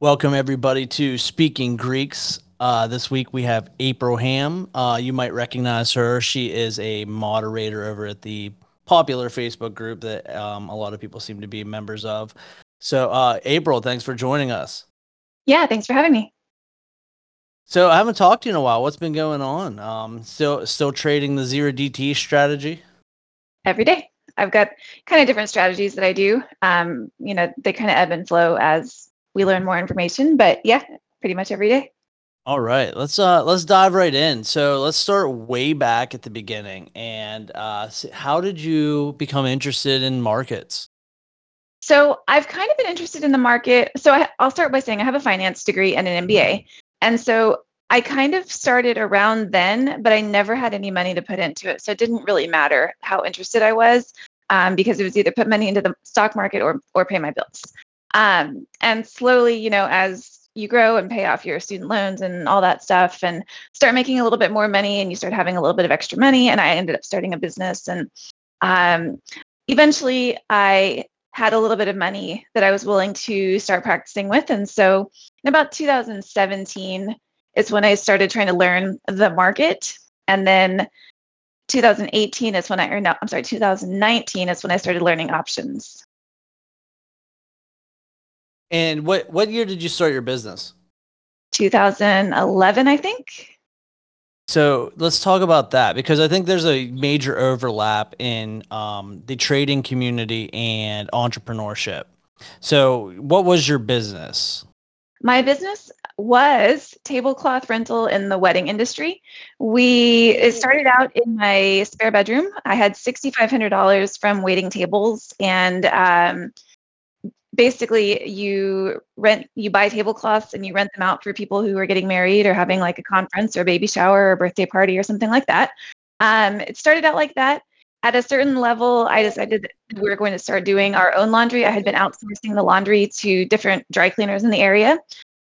Welcome, everybody, to Speaking Greeks. Uh, this week we have April Hamm. Uh, you might recognize her. She is a moderator over at the popular Facebook group that um, a lot of people seem to be members of. So, uh, April, thanks for joining us. Yeah, thanks for having me. So, I haven't talked to you in a while. What's been going on? Um, still, still trading the zero DTE strategy every day. I've got kind of different strategies that I do. Um, you know, they kind of ebb and flow as we learn more information. But yeah, pretty much every day. All right, let's uh let's dive right in. So let's start way back at the beginning. And uh, how did you become interested in markets? So I've kind of been interested in the market. So I, I'll start by saying I have a finance degree and an MBA, and so I kind of started around then, but I never had any money to put into it. So it didn't really matter how interested I was um, because it was either put money into the stock market or or pay my bills. Um, and slowly, you know, as you grow and pay off your student loans and all that stuff and start making a little bit more money and you start having a little bit of extra money and i ended up starting a business and um, eventually i had a little bit of money that i was willing to start practicing with. And so in about 2017 is when i started trying to learn the market. And then 2018 is when i or no i'm sorry 2019 is when i started learning options and what what year did you start your business? 2011, I think. So let's talk about that because I think there's a major overlap in um, the trading community and entrepreneurship. So, what was your business? My business was tablecloth rental in the wedding industry. We it started out in my spare bedroom. I had sixty five hundred dollars from waiting tables, and um, basically you rent you buy tablecloths and you rent them out for people who are getting married or having like a conference or baby shower or birthday party or something like that. Um, it started out like that. At a certain level i decided that we were going to start doing our own laundry. I had been outsourcing the laundry to different dry cleaners in the area.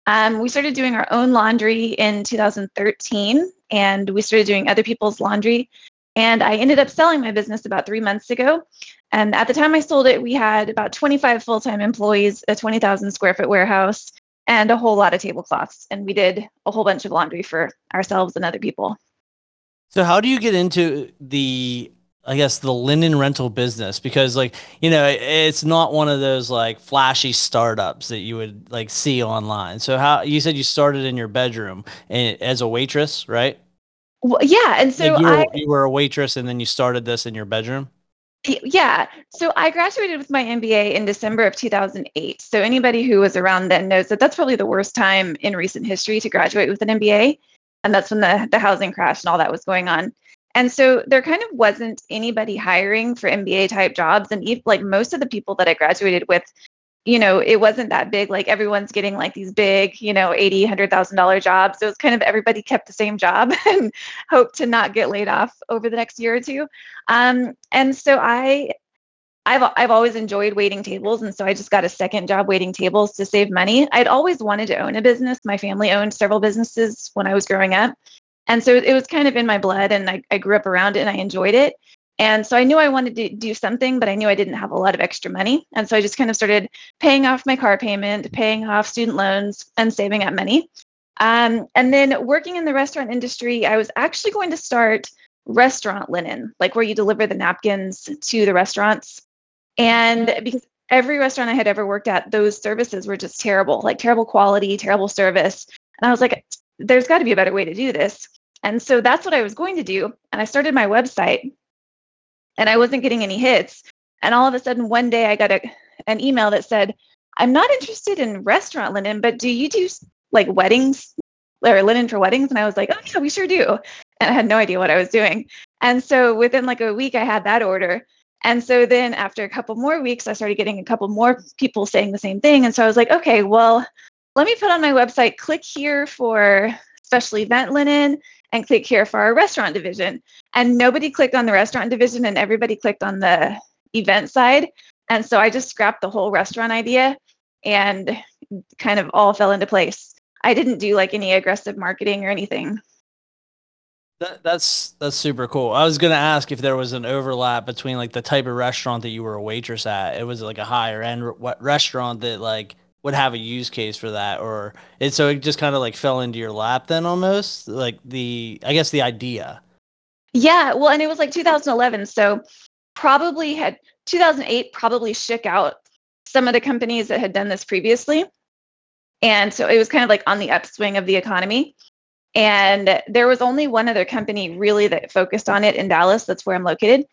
Um, we started doing our own laundry in 2013 and we started doing other people's laundry. And I ended up selling my business about three months ago. And at the time I sold it, we had about 25 full time employees, a 20,000 square foot warehouse, and a whole lot of tablecloths. And we did a whole bunch of laundry for ourselves and other people. So, how do you get into the I guess the linen rental business because like you know it's not one of those like flashy startups that you would like see online. So how you said you started in your bedroom and as a waitress, right? Well, yeah, and so like you, were, I, you were a waitress, and then you started this in your bedroom. Yeah, so I graduated with my MBA in December of 2008. So anybody who was around then knows that that's probably the worst time in recent history to graduate with an MBA, and that's when the the housing crash and all that was going on. And so there kind of wasn't anybody hiring for MBA type jobs, and even, like most of the people that I graduated with you know, it wasn't that big. Like everyone's getting like these big, you know, eighty, hundred thousand dollar jobs. So it was kind of everybody kept the same job and hoped to not get laid off over the next year or two. Um, and so I, I've I've always enjoyed waiting tables, and so I just got a second job waiting tables to save money. I'd always wanted to own a business. My family owned several businesses when I was growing up, and so it was kind of in my blood, and I, I grew up around it, and I enjoyed it. And so I knew I wanted to do something, but I knew I didn't have a lot of extra money. And so I just kind of started paying off my car payment, paying off student loans, and saving up money. Um, and then working in the restaurant industry, I was actually going to start restaurant linen, like where you deliver the napkins to the restaurants. And because every restaurant I had ever worked at, those services were just terrible, like terrible quality, terrible service. And I was like, there's got to be a better way to do this. And so that's what I was going to do. And I started my website and I wasn't getting any hits. And all of a sudden, one day I got a, an email that said, I'm not interested in restaurant linen, but do you do like weddings or linen for weddings? And I was like, oh, yeah, we sure do. And I had no idea what I was doing. And so within like a week, I had that order. And so then after a couple more weeks, I started getting a couple more people saying the same thing. And so I was like, okay, well, let me put on my website, click here for special event linen and click here for our restaurant division. And nobody clicked on the restaurant division and everybody clicked on the event side. And so I just scrapped the whole restaurant idea and kind of all fell into place. I didn't do like any aggressive marketing or anything. That, that's that's super cool. I was gonna ask if there was an overlap between like the type of restaurant that you were a waitress at. It was like a higher end re- restaurant that like would have a use case for that or it so it just kind of like fell into your lap then almost like the i guess the idea? Yeah well and it was like 2011 so probably had 2008 probably shook out some of the companies that had done this previously. And so it was kind of like on the upswing of the economy. And there was only one other company really that focused on it in dallas that's where i'm located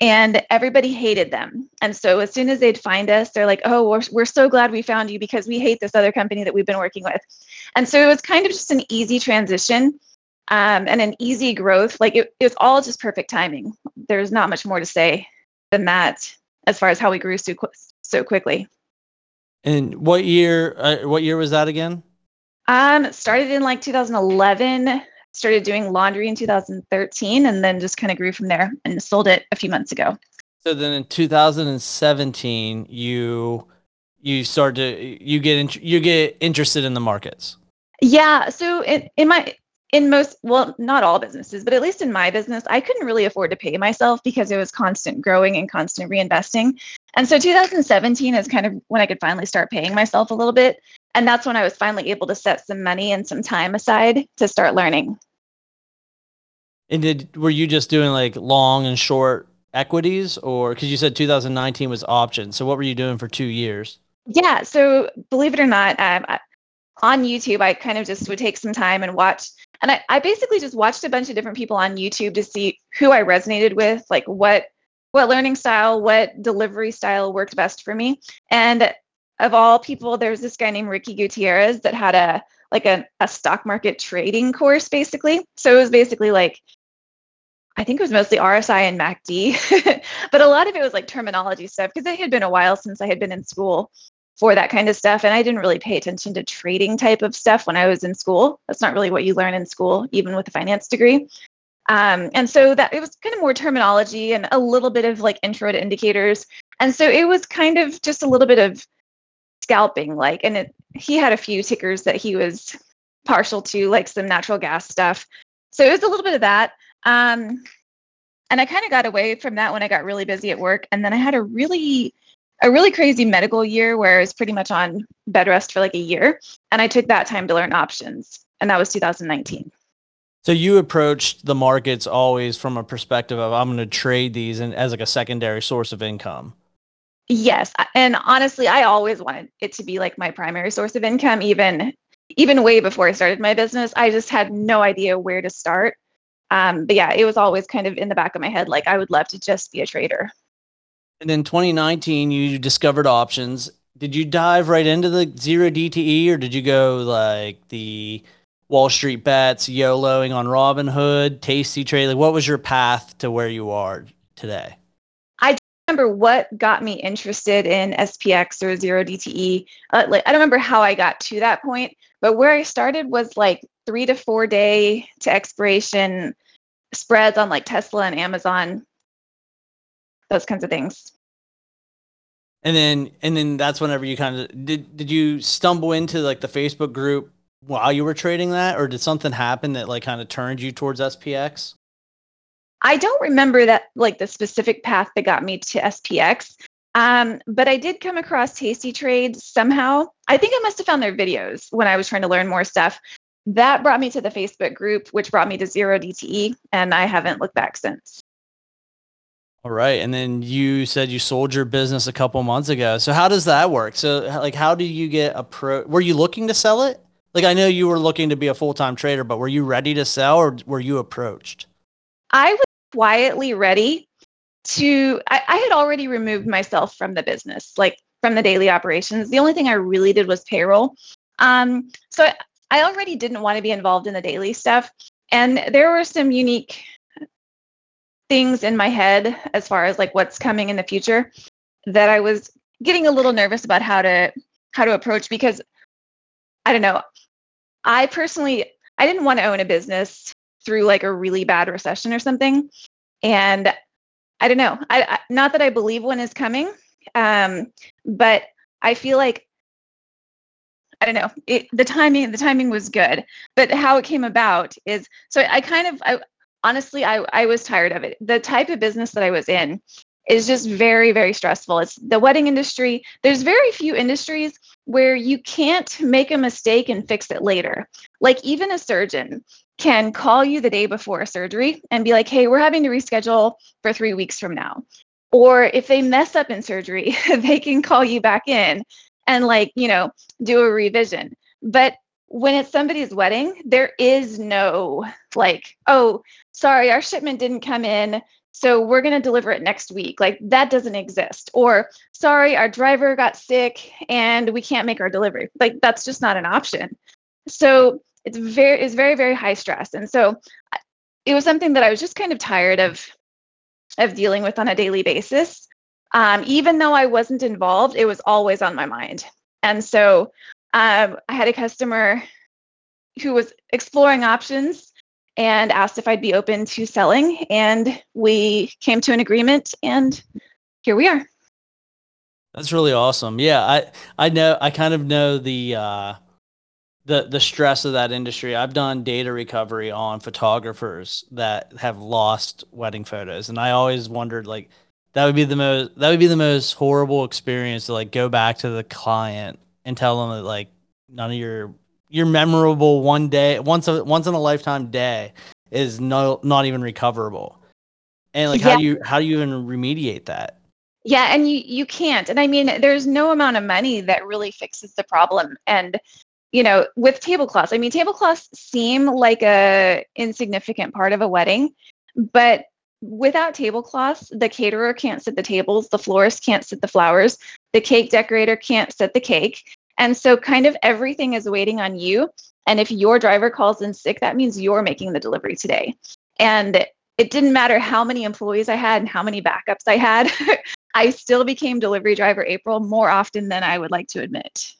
and everybody hated them. And so as soon as they'd find us, they're like, "Oh, we're we're so glad we found you because we hate this other company that we've been working with." And so it was kind of just an easy transition um, and an easy growth. Like it, it was all just perfect timing. There's not much more to say than that as far as how we grew so so quickly. And what year? Uh, what year was that again? Um, started in like 2011 started doing laundry in 2013 and then just kind of grew from there and sold it a few months ago. So then in 2017 you you start to you get in, you get interested in the markets. Yeah, so in, in my in most well not all businesses but at least in my business i couldn't really afford to pay myself because it was constant growing and constant reinvesting and so 2017 is kind of when i could finally start paying myself a little bit and that's when I was finally able to set some money and some time aside to start learning. And did were you just doing like long and short equities? Or because you said 2019 was options. So what were you doing for two years? Yeah so believe it or not um, on youtube i kind of just would take some time and watch and I, I basically just watched a bunch of different people on youtube to see who i resonated with like what what learning style what delivery style worked best for me. And of all people, there's this guy named Ricky Gutierrez that had a like a, a stock market trading course basically. So it was basically like I think it was mostly RSI and MACD, but a lot of it was like terminology stuff because it had been a while since I had been in school for that kind of stuff. And I didn't really pay attention to trading type of stuff when I was in school. That's not really what you learn in school, even with a finance degree. Um, and so that it was kind of more terminology and a little bit of like intro to indicators. And so it was kind of just a little bit of scalping like and it, he had a few tickers that he was partial to like some natural gas stuff. So it was a little bit of that. Um, and i kind of got away from that when i got really busy at work and then i had a really a really crazy medical year where i was pretty much on bed rest for like a year and i took that time to learn options and that was 2019 so you approached the markets always from a perspective of i'm going to trade these and as like a secondary source of income Yes, and honestly, I always wanted it to be like my primary source of income even even way before I started my business. I just had no idea where to start. Um, but yeah, it was always kind of in the back of my head like I would love to just be a trader. And in 2019, you discovered options. Did you dive right into the zero DTE or did you go like the Wall Street bets, YOLOing on Robinhood, tasty trade? Like what was your path to where you are today? Remember what got me interested in SPX or zero DTE. Uh, like, I don't remember how I got to that point, but where I started was like three to four day to expiration spreads on like Tesla and Amazon, those kinds of things. And then, and then that's whenever you kind of did. Did you stumble into like the Facebook group while you were trading that, or did something happen that like kind of turned you towards SPX? I don't remember that like the specific path that got me to SPX. Um, but I did come across Tasty Trade somehow. I think I must have found their videos when I was trying to learn more stuff. That brought me to the Facebook group, which brought me to Zero DTE, and I haven't looked back since. All right, and then you said you sold your business a couple months ago. So how does that work? So like, how do you get a pro? Were you looking to sell it? Like I know you were looking to be a full time trader, but were you ready to sell, or were you approached? I was quietly ready to I, I, had already removed myself from the business like from the daily operations. The only thing i really did was payroll. Um, so I, I already didn't want to be involved in the daily stuff and there were some unique things in my head as far as like what's coming in the future that i was getting a little nervous about how to how to approach because i don't know i personally i didn't want to own a business through like a really bad recession or something. And I don't know. I, I not that I believe one is coming, um, but I feel like I don't know. It, the timing the timing was good, but how it came about is so I kind of I honestly I I was tired of it. The type of business that I was in, is just very, very stressful. It's the wedding industry. There's very few industries where you can't make a mistake and fix it later. Like even a surgeon can call you the day before a surgery and be like, hey, we're having to reschedule for three weeks from now. Or if they mess up in surgery, they can call you back in and like, you know, do a revision. But when it's somebody's wedding, there is no like, oh, sorry, our shipment didn't come in. So we're going to deliver it next week. Like that doesn't exist. Or sorry, our driver got sick and we can't make our delivery. Like that's just not an option. So it's very it's very very high stress. And so it was something that I was just kind of tired of of dealing with on a daily basis. Um, even though I wasn't involved, it was always on my mind. And so um, I had a customer who was exploring options and asked if I'd be open to selling. And we came to an agreement, and here we are. That's really awesome. Yeah, I I know I kind of know the uh, the the stress of that industry. I've done data recovery on photographers that have lost wedding photos, and I always wondered like that would be the most that would be the most horrible experience to like go back to the client and tell them that like none of your your memorable one day once a once in a lifetime day is no not even recoverable. And like yeah. how do you how do you even remediate that? Yeah and you you can't. And i mean there's no amount of money that really fixes the problem. And you know with tablecloths i mean tablecloths seem like a insignificant part of a wedding but without tablecloths the caterer can't set the tables the florist can't set the flowers the cake decorator can't set the cake and so, kind of everything is waiting on you. And if your driver calls in sick, that means you're making the delivery today. And it didn't matter how many employees I had and how many backups I had. I still became delivery driver April more often than I would like to admit.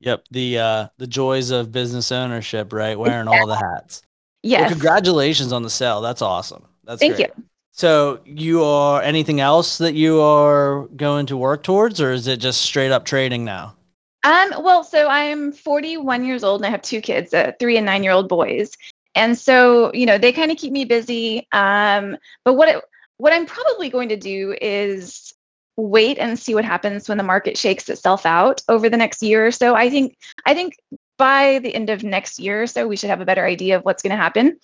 Yep, the uh the joys of business ownership, right? Wearing yeah. all the hats. Yes. Well, congratulations on the sale. That's awesome. That's Thank great. you. So you are anything else that you are going to work towards, or is it just straight up trading now? Um, well, so I'm 41 years old and I have two kids, uh, three and nine year old boys. And so, you know, they kind of keep me busy. Um, but what it, what I'm probably going to do is wait and see what happens when the market shakes itself out over the next year or so. I think I think by the end of next year or so, we should have a better idea of what's going to happen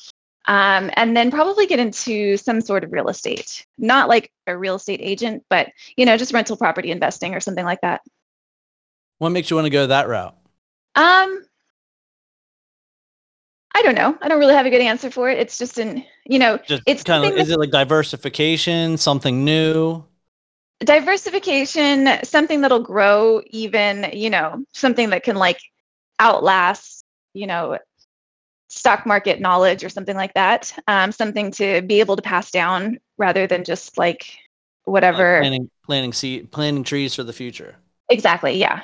um, and then probably get into some sort of real estate. Not like a real estate agent but you know just rental property investing or something like that. What makes you want to go that route? Um i don't know. I don't really have a good answer for it. It's just an you know just it's kind of is it like diversification something new? Diversification something that'll grow even you know something that can like outlast you know stock market knowledge or something like that. Um, something to be able to pass down rather than just like whatever like planting planting seed planting trees for the future. Exactly. Yeah.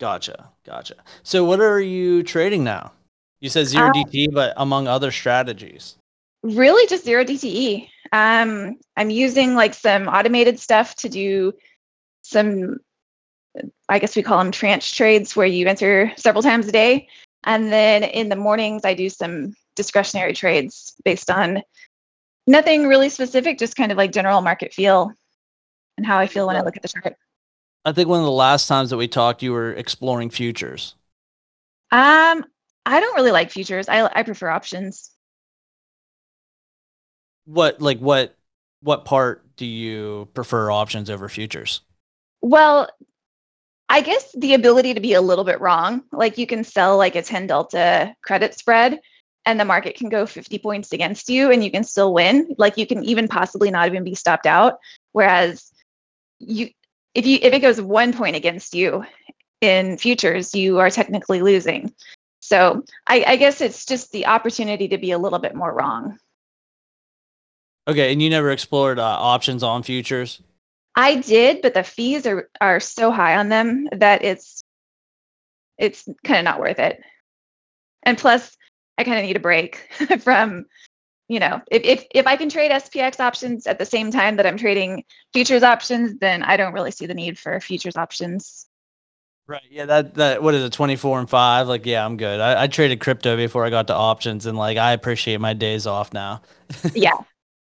Gotcha. Gotcha. So what are you trading now? You said zero uh, DTE, but among other strategies. Really just zero DTE. Um, I'm using like some automated stuff to do some I guess we call them tranche trades where you enter several times a day. And then in the mornings, I do some discretionary trades based on nothing really specific, just kind of like general market feel and how I feel when I look at the chart. I think one of the last times that we talked, you were exploring futures. Um, I don't really like futures. I I prefer options. What like what what part do you prefer options over futures? Well, I guess the ability to be a little bit wrong. Like you can sell like a 10 delta credit spread and the market can go 50 points against you and you can still win. Like you can even possibly not even be stopped out. Whereas you if you if it goes one point against you in futures, you are technically losing. So I, I guess it's just the opportunity to be a little bit more wrong. Okay, and you never explored uh, options on futures? I did, but the fees are are so high on them that it's it's kind of not worth it. And plus, I kind of need a break from, you know, if, if if I can trade SPX options at the same time that I'm trading futures options, then I don't really see the need for futures options. Right. Yeah. That that what is it? Twenty four and five. Like, yeah, I'm good. I, I traded crypto before I got to options, and like I appreciate my days off now. yeah.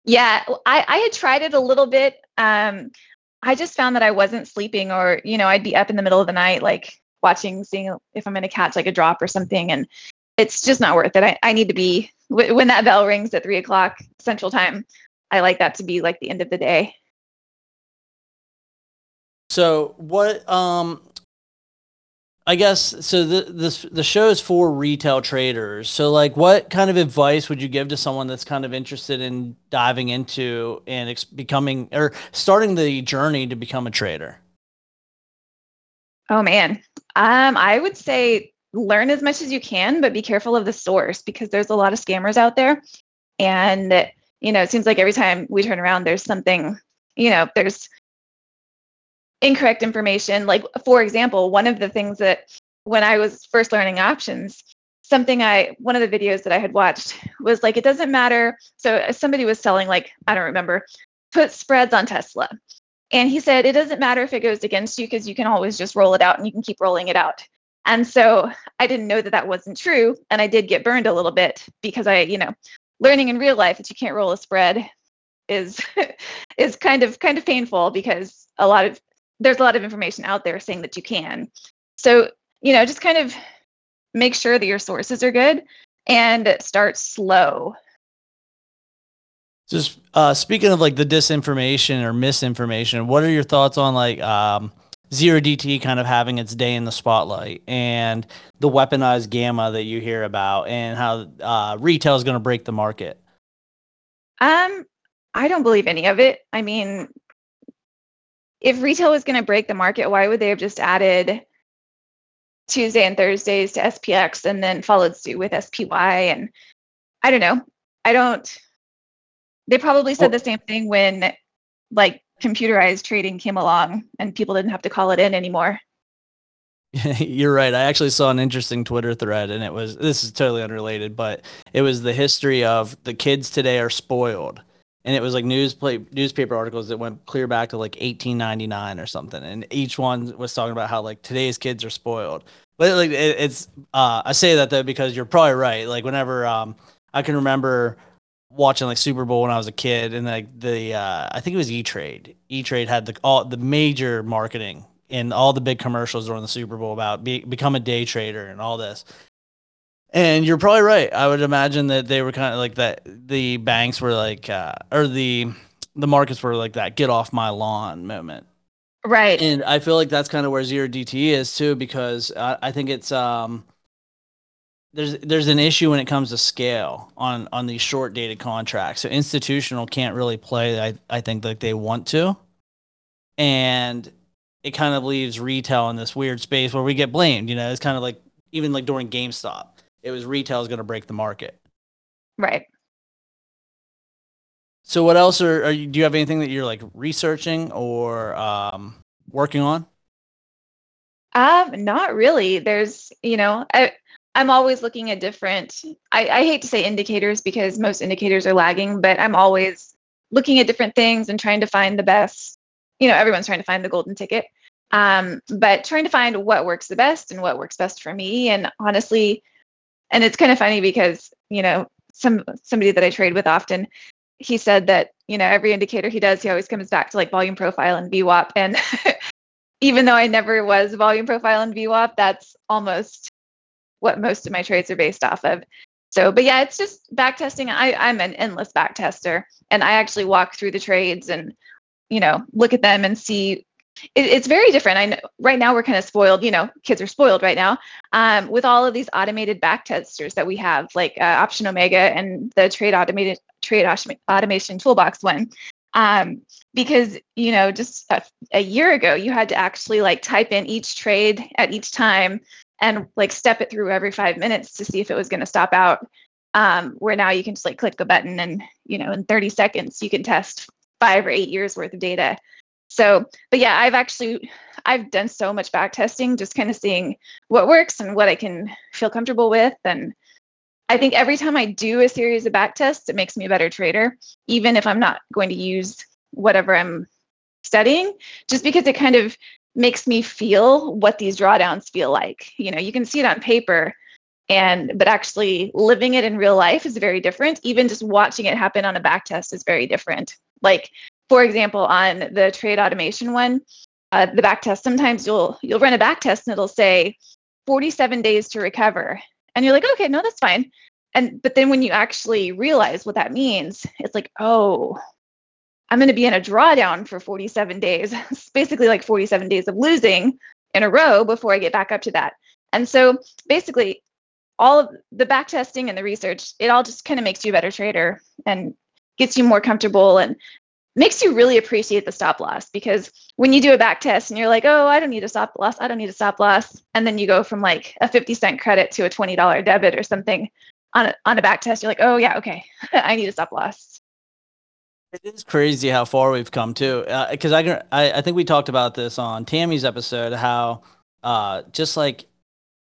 Yeah, I, I had tried it a little bit. Um, I just found that I wasn't sleeping, or you know, I'd be up in the middle of the night, like watching, seeing if I'm going to catch like a drop or something, and it's just not worth it. I, I need to be when that bell rings at three o'clock Central Time. I like that to be like the end of the day. So what um I guess so the the the show is for retail traders. So like what kind of advice would you give to someone that's kind of interested in diving into and ex- becoming or starting the journey to become a trader? Oh man. Um I would say learn as much as you can but be careful of the source because there's a lot of scammers out there and you know it seems like every time we turn around there's something you know there's incorrect information. Like, for example, one of the things that when I was first learning options, something I, one of the videos that I had watched was like, it doesn't matter. So uh, somebody was selling, like, I don't remember, put spreads on Tesla. And he said, it doesn't matter if it goes against you because you can always just roll it out and you can keep rolling it out. And so I didn't know that that wasn't true. And I did get burned a little bit because I, you know, learning in real life that you can't roll a spread is is kind of kind of painful because a lot of there's a lot of information out there saying that you can. So, you know, just kind of make sure that your sources are good and start slow. Just uh, speaking of like the disinformation or misinformation, what are your thoughts on like um, zero DTE kind of having its day in the spotlight and the weaponized gamma that you hear about and how uh, retail is going to break the market? Um, I don't believe any of it. I mean, if retail was going to break the market, why would they have just added Tuesday and Thursdays to SPX and then followed suit with SPY? And I don't know. I don't. They probably said well, the same thing when like computerized trading came along and people didn't have to call it in anymore. You're right. I actually saw an interesting Twitter thread, and it was this is totally unrelated, but it was the history of the kids today are spoiled and it was like news play, newspaper articles that went clear back to like 1899 or something. And each one was talking about how like today's kids are spoiled. But like it, it's uh, i say that though because you're probably right. Like whenever um, i can remember watching like super bowl when i was a kid and like the uh, i think it was e-trade. E-trade had the all the major marketing and all the big commercials during the super bowl about be, become a day trader and all this and you're probably right. I would imagine that they were kind of like that. The banks were like, uh, or the the markets were like that. Get off my lawn moment. Right. And I feel like that's kind of where zero DTE is too, because I, I think it's um there's there's an issue when it comes to scale on on these short dated contracts. So institutional can't really play. I I think like they want to, and it kind of leaves retail in this weird space where we get blamed. You know, it's kind of like even like during GameStop it was retail is going to break the market. Right. So what else are, are you, do you have anything that you're like researching or um, working on? Um, not really. There's, you know, I, I'm always looking at different. I, I hate to say indicators because most indicators are lagging, but I'm always looking at different things and trying to find the best. You know, everyone's trying to find the golden ticket, um, but trying to find what works the best and what works best for me. And honestly, and it's kind of funny because you know some somebody that I trade with often he said that you know every indicator he does he always comes back to like volume profile and VWAP and even though I never was volume profile and VWAP that's almost what most of my trades are based off of. So but yeah it's just back testing. I I'm an endless back tester and I actually walk through the trades and you know look at them and see it, it's very different. I know right now we're kind of spoiled. You know, kids are spoiled right now um, with all of these automated back testers that we have, like uh, Option Omega and the Trade Automated Trade Automation Toolbox one. Um, because you know, just a, a year ago, you had to actually like type in each trade at each time and like step it through every five minutes to see if it was going to stop out. Um, where now you can just like click a button and you know in 30 seconds you can test five or eight years worth of data so, but yeah, I've actually I've done so much back testing, just kind of seeing what works and what I can feel comfortable with. And I think every time I do a series of back tests, it makes me a better trader, even if I'm not going to use whatever I'm studying, just because it kind of makes me feel what these drawdowns feel like. You know, you can see it on paper, and but actually living it in real life is very different even just watching it happen on a back test is very different like for example on the trade automation one uh, the back test sometimes you'll you'll run a back test and it'll say 47 days to recover. And you're like okay no that's fine. And but then when you actually realize what that means it's like oh i'm going to be in a drawdown for 47 days. It's basically like 47 days of losing in a row before i get back up to that. And so basically all of the back testing and the research it all just kind of makes you a better trader and gets you more comfortable and makes you really appreciate the stop loss because when you do a back test and you're like, oh, I don't need a stop loss, I don't need a stop loss, and then you go from like a 50 cent credit to a $20 debit or something on a, on a back test, you're like, oh yeah, okay, I need a stop loss. It is crazy how far we've come too, because uh, I, I think we talked about this on Tammy's episode how uh, just like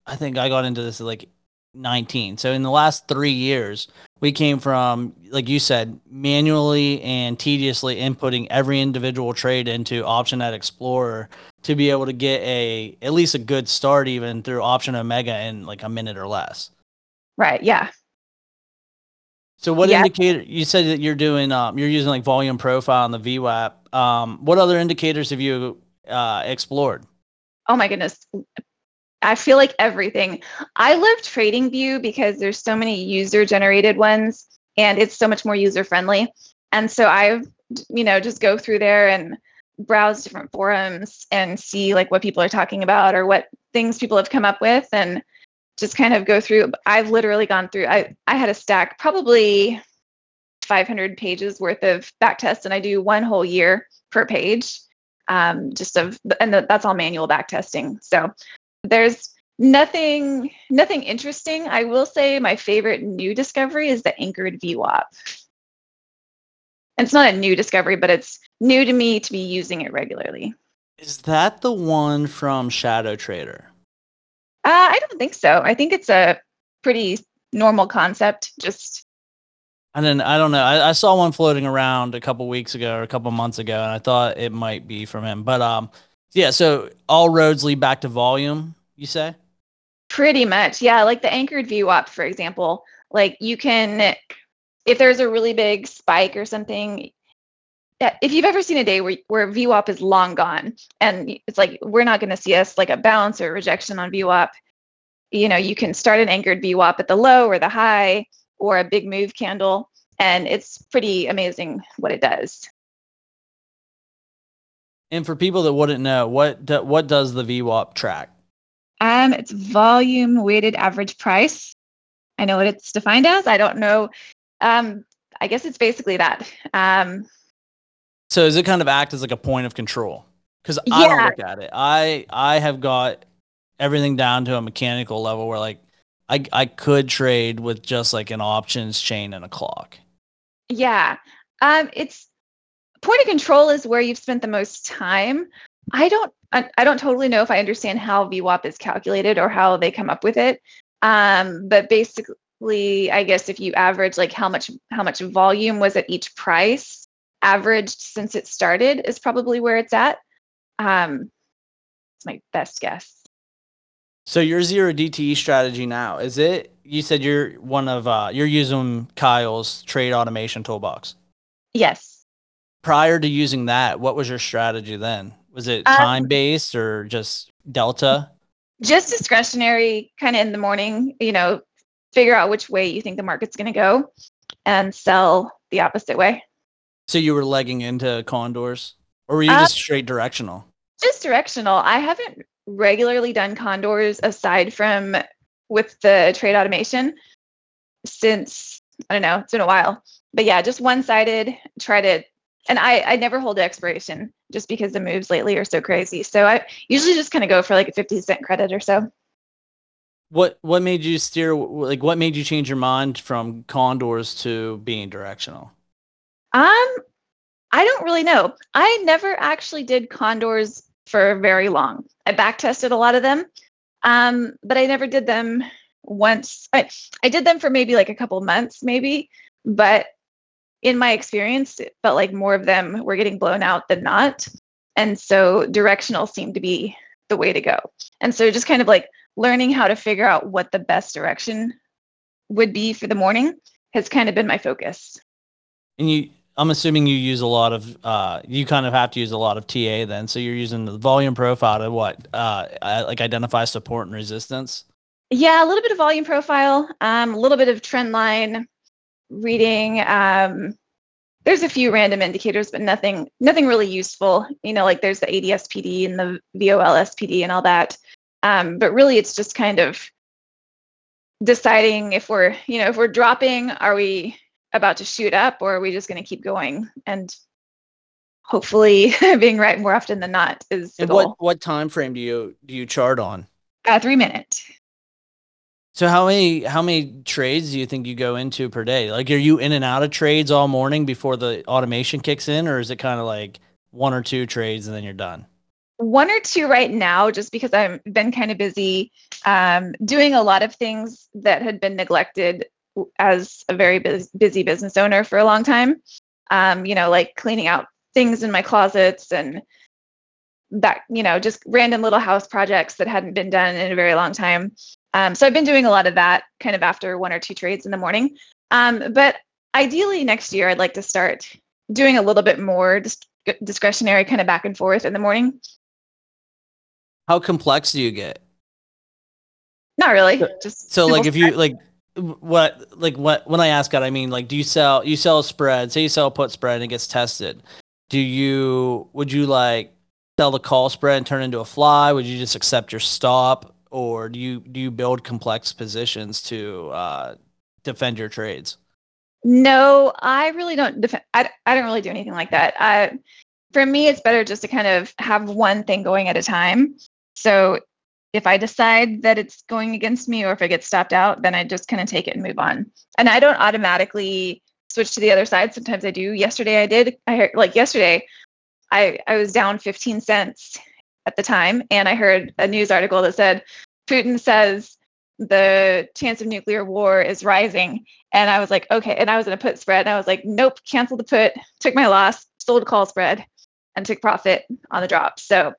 I think I got into this like 19. So in the last three years, we came from, like you said, manually and tediously inputting every individual trade into OptionNet Explorer to be able to get a at least a good start even through Option Omega in like a minute or less. Right. Yeah. So what yeah. indicator you said that you're doing um you're using like volume profile on the VWAP. Um what other indicators have you uh explored? Oh my goodness. I feel like everything. I love TradingView because there's so many user generated ones and it's so much more user friendly. And so I, you know, just go through there and browse different forums and see like what people are talking about or what things people have come up with and just kind of go through. I've literally gone through, I, I had a stack probably 500 pages worth of back tests and I do one whole year per page. Um, just of, and that's all manual back testing. So there's nothing nothing interesting. I will say my favorite new discovery is the anchored VWAP. It's not a new discovery, but it's new to me to be using it regularly. Is that the one from Shadow Trader? Uh, I don't think so. I think it's a pretty normal concept. Just and then I don't know. I, I, saw one floating around a couple weeks ago or a couple months ago, and I thought it might be from him. But um, yeah, so all roads lead back to volume, you say? Pretty much. Yeah, like the anchored VWAP, for example. Like you can if there's a really big spike or something, if you've ever seen a day where, where VWAP is long gone and it's like we're not going to see us like a bounce or rejection on VWAP, you know, you can start an anchored VWAP at the low or the high or a big move candle, and it's pretty amazing what it does. And for people that wouldn't know, what do, what does the VWAP track? Um, it's volume weighted average price. I know what it's defined as. I don't know. Um, I guess it's basically that. Um, so does it kind of act as like a point of control? Because I yeah. don't look at it. I I have got everything down to a mechanical level where like I I could trade with just like an options chain and a clock. Yeah. Um, it's point of control is where you've spent the most time. I don't I, I don't totally know if I understand how VWAP is calculated or how they come up with it. Um, but basically, I guess if you average like how much how much volume was at each price, averaged since it started is probably where it's at. Um, it's my best guess. So your zero DTE strategy now is it? You said you're one of uh, you're using Kyle's trade automation toolbox. Yes prior to using that, what was your strategy then? Was it um, time based or just delta? Just discretionary, kind of in the morning, you know, figure out which way you think the market's going to go and sell the opposite way. So you were legging into condors or were you just um, straight directional? Just directional. I haven't regularly done condors aside from with the trade automation since I don't know, it's been a while. But yeah, just one sided, try to and I, I never hold the expiration just because the moves lately are so crazy. So I usually just kind of go for like a 50 cent credit or so. What what made you steer like what made you change your mind from condors to being directional? Um I don't really know. I never actually did condors for very long. I back tested a lot of them. Um but I never did them once. I I did them for maybe like a couple months maybe, but in my experience, it felt like more of them were getting blown out than not. And so directional seemed to be the way to go. And so just kind of like learning how to figure out what the best direction would be for the morning has kind of been my focus. And you, I'm assuming you use a lot of, uh, you kind of have to use a lot of TA then. So you're using the volume profile to what, uh, like identify support and resistance. Yeah, a little bit of volume profile, um, a little bit of trend line reading. Um, there's a few random indicators, but nothing, nothing really useful. You know, like there's the ADSPD and the VOLSPD and all that. Um, but really, it's just kind of deciding if we're, you know, if we're dropping, are we about to shoot up, or are we just going to keep going? And hopefully, being right more often than not is the and what what time frame do you do you chart on? Uh, three minute. So how many how many trades do you think you go into per day? Like, are you in and out of trades all morning before the automation kicks in, or is it kind of like one or two trades and then you're done? one or two right now just because i've been kind of busy um, doing a lot of things that had been neglected as a very busy business owner for a long time um, you know like cleaning out things in my closets and that you know just random little house projects that hadn't been done in a very long time um, so i've been doing a lot of that kind of after one or two trades in the morning um, but ideally next year i'd like to start doing a little bit more just discretionary kind of back and forth in the morning how complex do you get? Not really. Just so like if you like what like what when I ask that I mean like do you sell you sell a spread say you sell a put spread and it gets tested do you would you like sell the call spread and turn into a fly would you just accept your stop or do you do you build complex positions to uh, defend your trades no I really don't defend I, I don't really do anything like that I for me it's better just to kind of have one thing going at a time so if I decide that it's going against me or if it gets stopped out, then I just kind of take it and move on. And I don't automatically switch to the other side. Sometimes I do. Yesterday I did. I heard like yesterday I I was down 15 cents at the time and I heard a news article that said Putin says the chance of nuclear war is rising and I was like okay and I was in a put spread and I was like nope cancel the put took my loss sold a call spread and took profit on the drop. So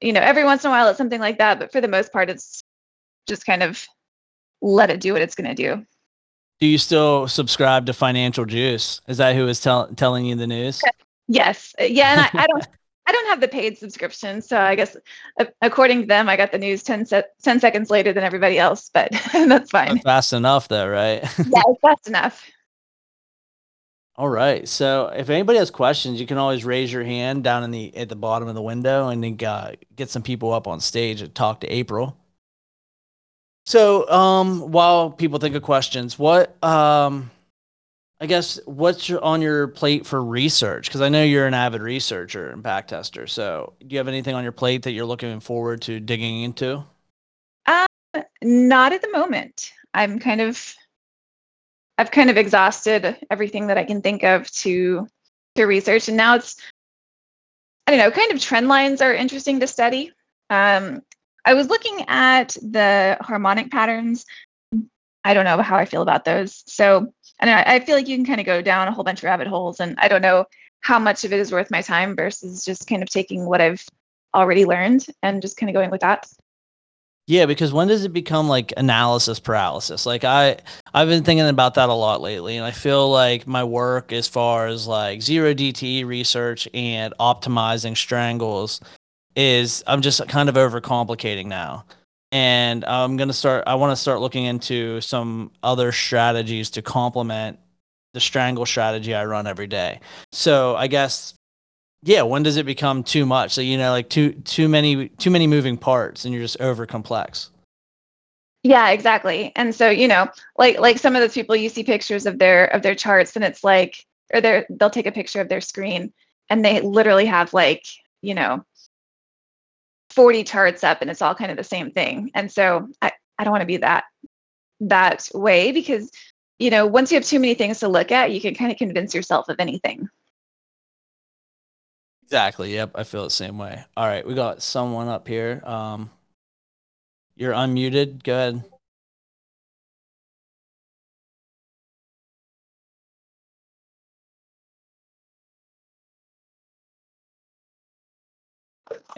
you know, every once in a while it's something like that, but for the most part, it's just kind of let it do what it's going to do. Do you still subscribe to Financial Juice? Is that who is tell- telling you the news? Yes. Uh, yeah, and I, I don't. I don't have the paid subscription, so I guess uh, according to them, I got the news 10, se- 10 seconds later than everybody else, but that's fine. fast enough, though, right? yeah, fast enough. All right. So if anybody has questions, you can always raise your hand down in the at the bottom of the window and then uh, get some people up on stage and talk to April. So um, while people think of questions, what um, I guess what's your, on your plate for research? Because I know you're an avid researcher and back tester. So do you have anything on your plate that you're looking forward to digging into? Uh, not at the moment. I'm kind of I've kind of exhausted everything that I can think of to to research, and now it's I don't know, kind of trend lines are interesting to study. Um, I was looking at the harmonic patterns. I don't know how I feel about those. So I. I feel like you can kind of go down a whole bunch of rabbit holes, and I don't know how much of it is worth my time versus just kind of taking what I've already learned and just kind of going with that. Yeah, because when does it become like analysis paralysis? Like I I've been thinking about that a lot lately and I feel like my work as far as like zero DTE research and optimizing strangles is I'm just kind of overcomplicating now. And I'm to start I want to start looking into some other strategies to complement the strangle strategy I run every day. So, I guess yeah when does it become too much? So you know like too too many too many moving parts and you're just over complex. Yeah exactly. And so you know like like some of those people you see pictures of their of their charts and it's like or they they'll take a picture of their screen and they literally have like you know 40 charts up and it's all kind of the same thing and so i i don't want to be that that way because you know once you have too many things to look at you can kind of convince yourself of anything Exactly. Yep. I feel the same way. All right. We got someone up here. Um, you're unmuted. Go ahead.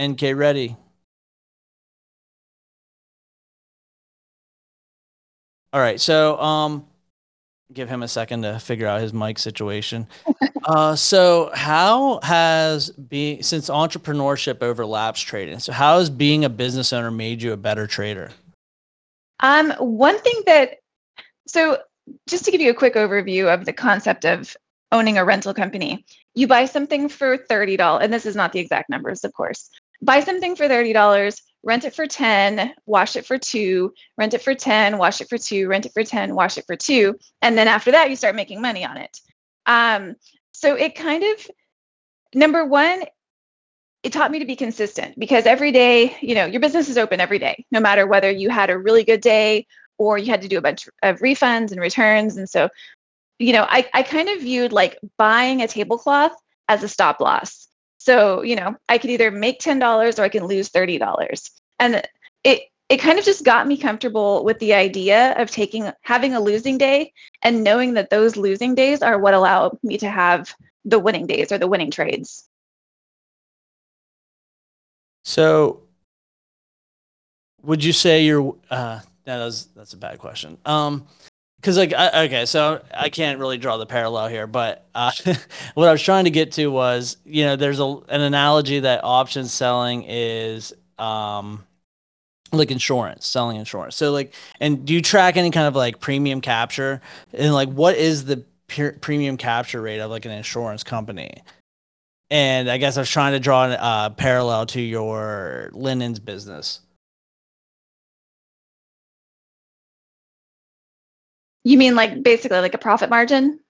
NK ready. All right. So, um, give him a second to figure out his mic situation. uh, so how has being since entrepreneurship overlaps trading? So how has being a business owner made you a better trader? Um, one thing that so just to give you a quick overview of the concept of owning a rental company, you buy something for thirty dollars, and this is not the exact numbers, of course. Buy something for thirty dollars, rent it for 10, wash it for two, rent it for 10, wash it for two, rent it for 10, wash it for two. And then after that, you start making money on it. Um, so it kind of, number one, it taught me to be consistent because every day, you know, your business is open every day, no matter whether you had a really good day or you had to do a bunch of refunds and returns. And so, you know, I, I kind of viewed like buying a tablecloth as a stop loss. So, you know, I could either make $10 or I can lose $30. And it it kind of just got me comfortable with the idea of taking having a losing day and knowing that those losing days are what allow me to have the winning days or the winning trades. So would you say you're uh that was that's a bad question. Um because like I, okay so i can't really draw the parallel here but uh, what i was trying to get to was you know there's a, an analogy that option selling is um like insurance selling insurance. So like and do you track any kind of like premium capture? And like what is the premium capture rate of like an insurance company? And i guess i was trying to draw a uh, parallel to your linens business You mean like basically like a profit margin?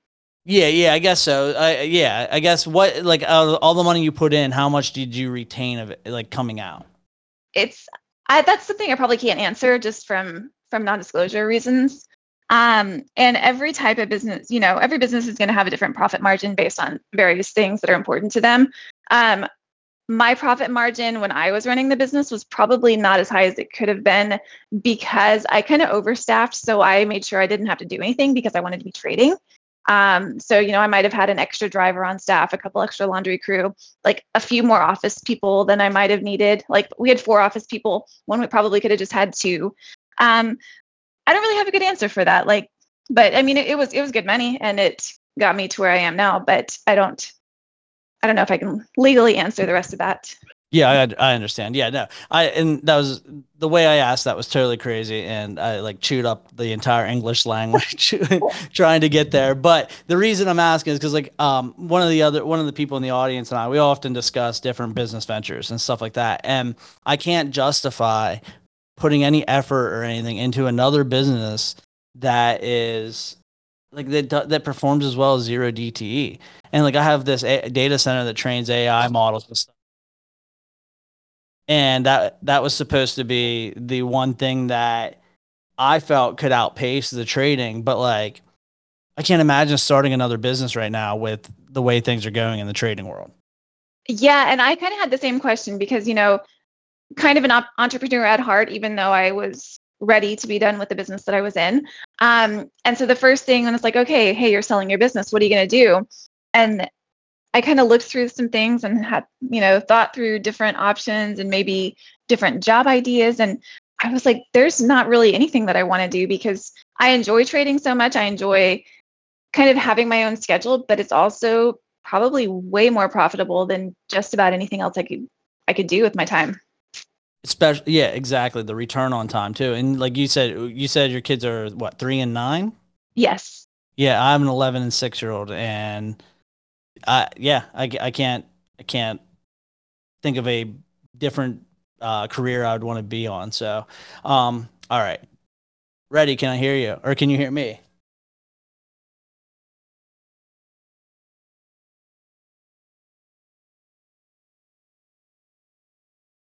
Yeah, yeah, I guess so. I, yeah, I guess what like uh, all the money you put in, how much did you retain of it, like coming out? It's I, that's something I probably can't answer just from from non-disclosure reasons. Um, and every type of business, you know, every business is going to have a different profit margin based on various things that are important to them. Um, my profit margin when I was running the business was probably not as high as it could have been because I kind of overstaffed. So I made sure I didn't have to do anything because I wanted to be trading. Um, so, you know, I might have had an extra driver on staff, a couple extra laundry crew, like a few more office people than I might have needed. Like we had four office people, one we probably could have just had two. Um, I don't really have a good answer for that. Like, but I mean, it, it was, it was good money and it got me to where I am now, but I don't, I don't know if I can legally answer the rest of that. Yeah, I, I understand. Yeah, no, I and that was the way I asked that was totally crazy, and I like chewed up the entire English language trying to get there. But the reason I'm asking is because like um one of the other one of the people in the audience and I we often discuss different business ventures and stuff like that, and I can't justify putting any effort or anything into another business that is like that that performs as well as zero DTE. And like I have this a- data center that trains AI models and stuff. And that that was supposed to be the one thing that I felt could outpace the trading, but like I can't imagine starting another business right now with the way things are going in the trading world. Yeah, and I kind of had the same question because you know, kind of an op- entrepreneur at heart, even though I was ready to be done with the business that I was in. Um, and so the first thing when it's like, okay, hey, you're selling your business, what are you going to do? And I kind of looked through some things and had, you know, thought through different options and maybe different job ideas. And I was like, there's not really anything that I want to do because I enjoy trading so much. I enjoy kind of having my own schedule, but it's also probably way more profitable than just about anything else I could I could do with my time. Especially, yeah, exactly. The return on time too, and like you said, you said your kids are what three and nine. Yes. Yeah, I'm an 11 and six year old, and I yeah, I, I can't I can't think of a different uh, career I would want to be on. So, um, all right, ready? Can I hear you, or can you hear me?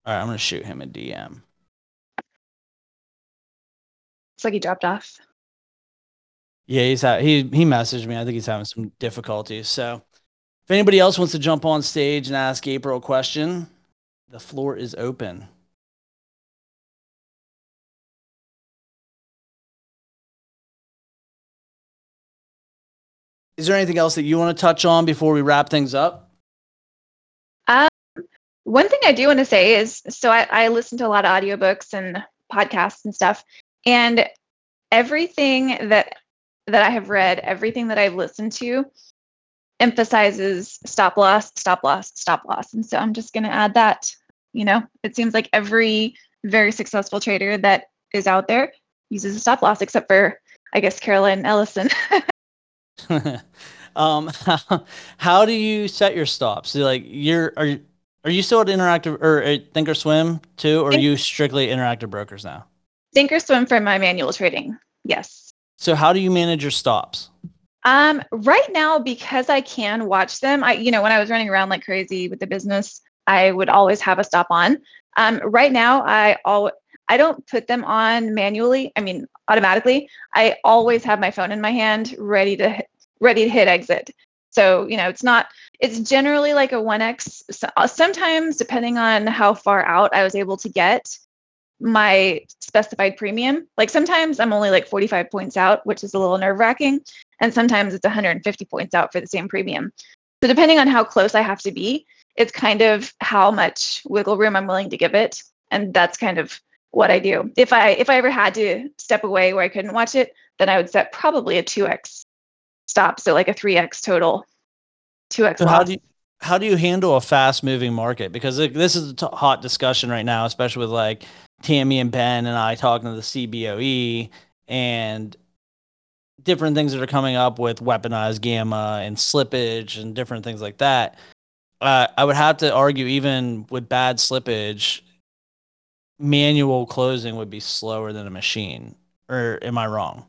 All right, I'm gonna shoot him a DM. It's like he dropped off. Yeah, he's ha- he he messaged me. I think he's having some difficulties. So, if anybody else wants to jump on stage and ask April a question, the floor is open. Is there anything else that you want to touch on before we wrap things up? One thing I do want to say is so I, I listen to a lot of audiobooks and podcasts and stuff. And everything that that I have read, everything that I've listened to emphasizes stop loss, stop loss, stop loss. And so I'm just going to add that. You know, it seems like every very successful trader that is out there uses a stop loss, except for, I guess, Caroline Ellison. um, how, how do you set your stops? Like, you're are you, are you still at Interactive or at Thinkorswim too, or are you strictly Interactive Brokers now? Thinkorswim for my manual trading. Yes. So how do you manage your stops? Um, right now, because I can watch them, I you know when I was running around like crazy with the business, I would always have a stop on. Um, right now, I all I don't put them on manually. I mean, automatically. I always have my phone in my hand, ready to ready to hit exit. So you know, it's not. It's generally like a one x. Uh, sometimes, depending on how far out I was able to get, my specified premium. Like sometimes I'm only like 45 points out, which is a little nerve wracking. And sometimes it's 150 points out for the same premium. So depending on how close I have to be, it's kind of how much wiggle room I'm willing to give it. And that's kind of what I do. If I if I ever had to step away where I couldn't watch it, then I would set probably a 2x stop. So like a 3x total. 2x. So how do you how do you handle a fast moving market? Because this is a t- hot discussion right now, especially with like Tammy and Ben and I talking to the CBOE and different things that are coming up with weaponized gamma and slippage and different things like that. Uh, I would have to argue, even with bad slippage, manual closing would be slower than a machine. Or am I wrong?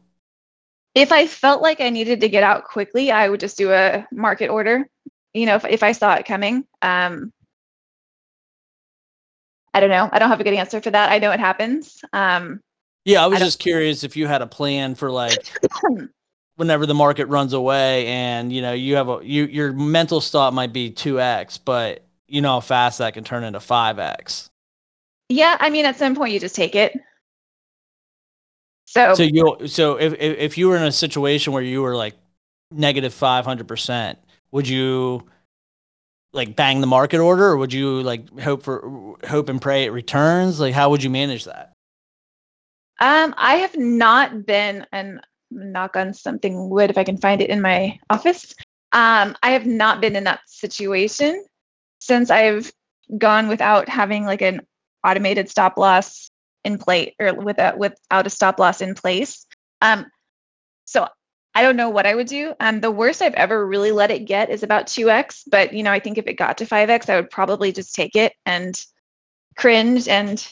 If I felt like I needed to get out quickly, I would just do a market order. You know, if, if I saw it coming. Um, I don't know. I don't have a good answer for that. I know it happens. Um, yeah, I was I just curious if you had a plan for like whenever the market runs away and you know you have a you your mental stop might be 2x, but you know how fast that can turn into 5x. Yeah, I mean at some point you just take it. So So you so if if, if you were in a situation where you were like negative 500%, would you like bang the market order or would you like hope for hope and pray it returns? Like how would you manage that? Um i have not been and knock on something wood if i can find it in my office. Um i have not been in that situation since i've gone without having like an automated stop loss in place or without without a stop loss in place um so I don't know what I would do. Um, the worst I've ever really let it get is about 2x, but you know, I think if it got to 5x, I would probably just take it and cringe and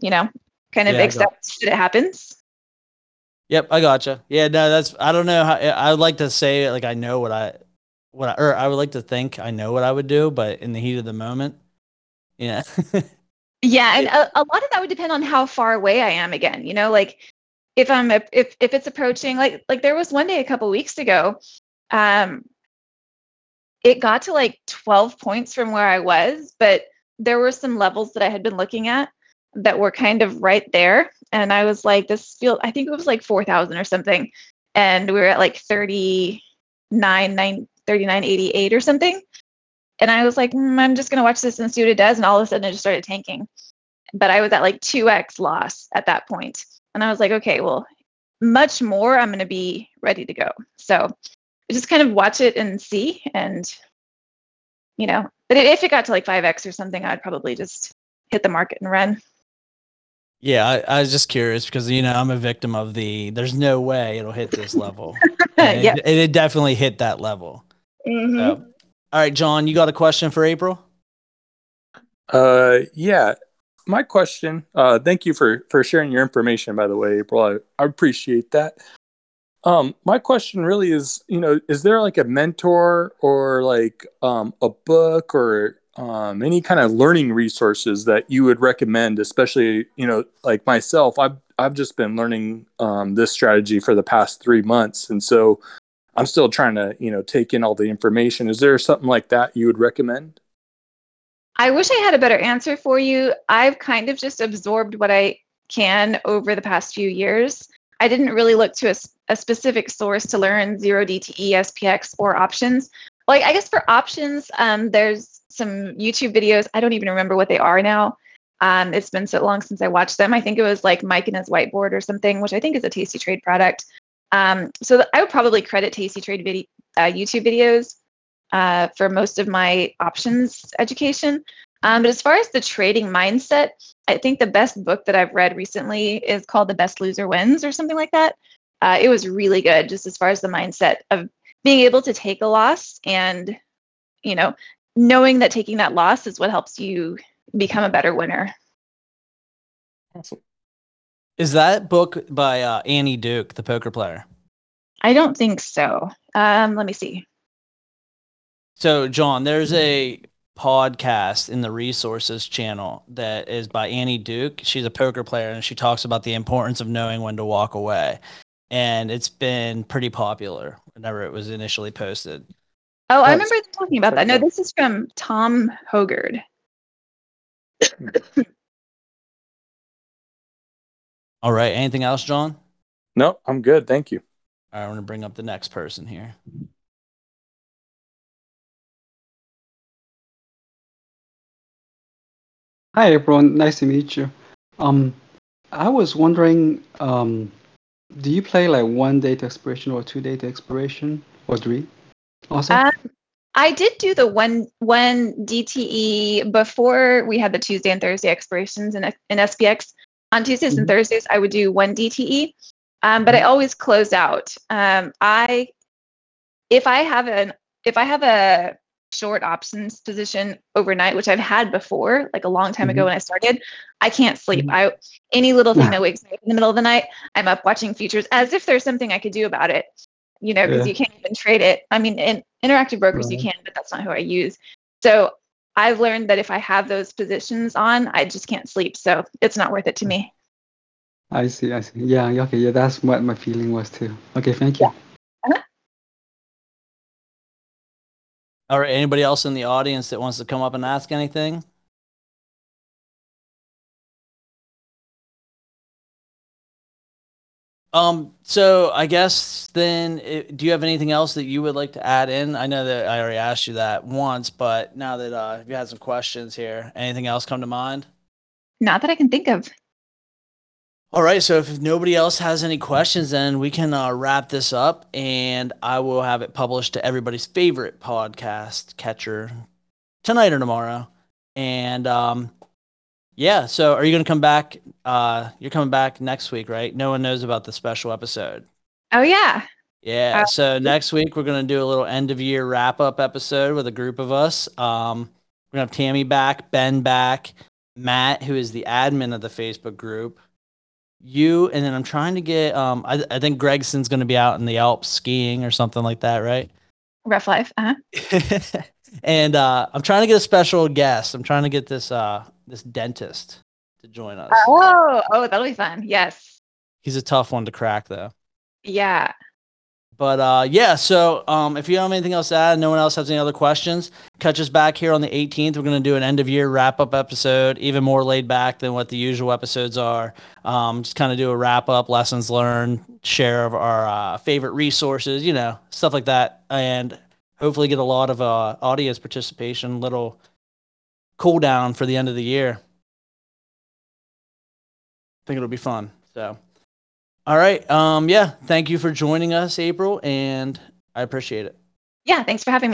you know, kind of yeah, accept that it happens. Yep, I gotcha. Yeah, no, that's I don't know how I would like to say like I know what I what I, or I would like to think I know what I would do, but in the heat of the moment, yeah. yeah, and a, a lot of that would depend on how far away I am again. You know, like if I'm if if it's approaching like like there was one day a couple weeks ago, um, it got to like 12 points from where I was, but there were some levels that I had been looking at that were kind of right there, and I was like, this feel I think it was like 4,000 or something, and we were at like 39 9 3988 or something. And I was like, mm, I'm just gonna watch this and see what it does. And all of a sudden, it just started tanking. But I was at like 2x loss at that point. And I was like, okay, well, much more, I'm going to be ready to go. So just kind of watch it and see. And, you know, but if it got to like 5x or something, I'd probably just hit the market and run. Yeah, I, I, was just curious because you know I'm a victim of the. There's no way it'll hit this level. yeah, it, it, definitely hit that level. Mm-hmm. So, all right, John, you got a question for April? Uh, yeah. My question uh thank you for for sharing your information by the way april. I, I appreciate that. Um my question really is you know is there like a mentor or like um a book or um any kind of learning resources that you would recommend especially you know like myself? I've i've just been learning um this strategy for the past three months. And so i'm still trying to you know take in all the information is there something like that you would recommend I wish I had a better answer for you. I've kind of just absorbed what I can over the past few years. I didn't really look to a, a specific source to learn zero DTE, SPX, or options. Like I guess for options, um, there's some YouTube videos. I don't even remember what they are now. Um, it's been so long since I watched them. I think it was like Mike and his whiteboard or something, which I think is a Tasty Trade product. Um, so I would probably credit Tasty Trade video, uh, YouTube videos uh, for most of my options education. Um, but as far as the trading mindset, I think the best book that I've read recently is called The Best Loser Wins or something like that. Uh, it was really good, just as far as the mindset of being able to take a loss and, you know, knowing that taking that loss is what helps you become a better winner. Awesome. Is that book by uh, Annie Duke, the poker player? I don't think so. Um, let me see. So, John, there's a podcast in the resources channel that is by Annie Duke. She's a poker player and she talks about the importance of knowing when to walk away. And it's been pretty popular whenever it was initially posted. Oh, I Oh, remember talking about that. No, this is from Tom Hougaard. All right. Anything else, John? No, I'm good. Thank you. All right, I'm going to bring up the next person here. Hi, everyone. Nice to meet you. Um, I was wondering, um, do you play like one day to expiration or two day to expiration or three? Also, Um, I did do the one one DTE before we had the Tuesday and Thursday expirations in in SPX. On Tuesdays and Mhm. Thursdays, I would do one DTE, um, but I always close out. Um, I if I have an if I have a short options position overnight, which I've had before, like a long time ago Mhm. when I started, I can't sleep. Mhm. I any little thing Yeah. that wakes me up in the middle of the night, I'm up watching futures as if there's something I could do about it. You know, because Yeah. you can't even trade it. I mean, in interactive brokers you can, but that's not who I use. So I've learned that if I have those positions on, I just can't sleep. So it's not worth it to me. I see, I see. Yeah, yeah, okay, yeah, that's what my feeling was too. Okay, thank you. Uh-huh. All right. Anybody else in the audience that wants to come up and ask anything? Um, so I guess then, i do you have anything else that you would like to add in? I know that I already asked you that once, but now that uh, you had some questions here, anything else come to mind? Not that I can think of. All right. So if nobody else has any questions, then we can uh, wrap this up and I will have it published to everybody's favorite podcast catcher tonight or tomorrow. And um, yeah. So are you going to come back? Uh, you're coming back next week, right? No one knows about the special episode. Oh yeah. Yeah. Uh, So next week we're gonna do a little end of year wrap up episode with a group of us. Um, we're gonna have Tammy back, Ben back, Matt, who is the admin of the Facebook group, you, and then I'm trying to get. Um, I, I think Gregson's gonna be out in the Alps skiing or something like that, right? Rough life. Uh-huh. and uh, I'm trying to get a special guest. I'm trying to get this uh this dentist to join us. Oh, oh, that'll be fun. Yes. He's a tough one to crack though. Yeah. But uh, yeah, so um, if you have anything else to add, no one else has any other questions, catch us back here on the 18th. We're going to do an end of year wrap up episode, even more laid back than what the usual episodes are. Um, just kind of do a wrap up, lessons learned, share of our uh, favorite resources, you know, stuff like that. And hopefully get a lot of uh, audience participation, little cool down for the end of the year. I think it'll be fun. So. All right. Um, yeah. Thank you for joining us, April, and I appreciate it. Yeah. Thanks for having me.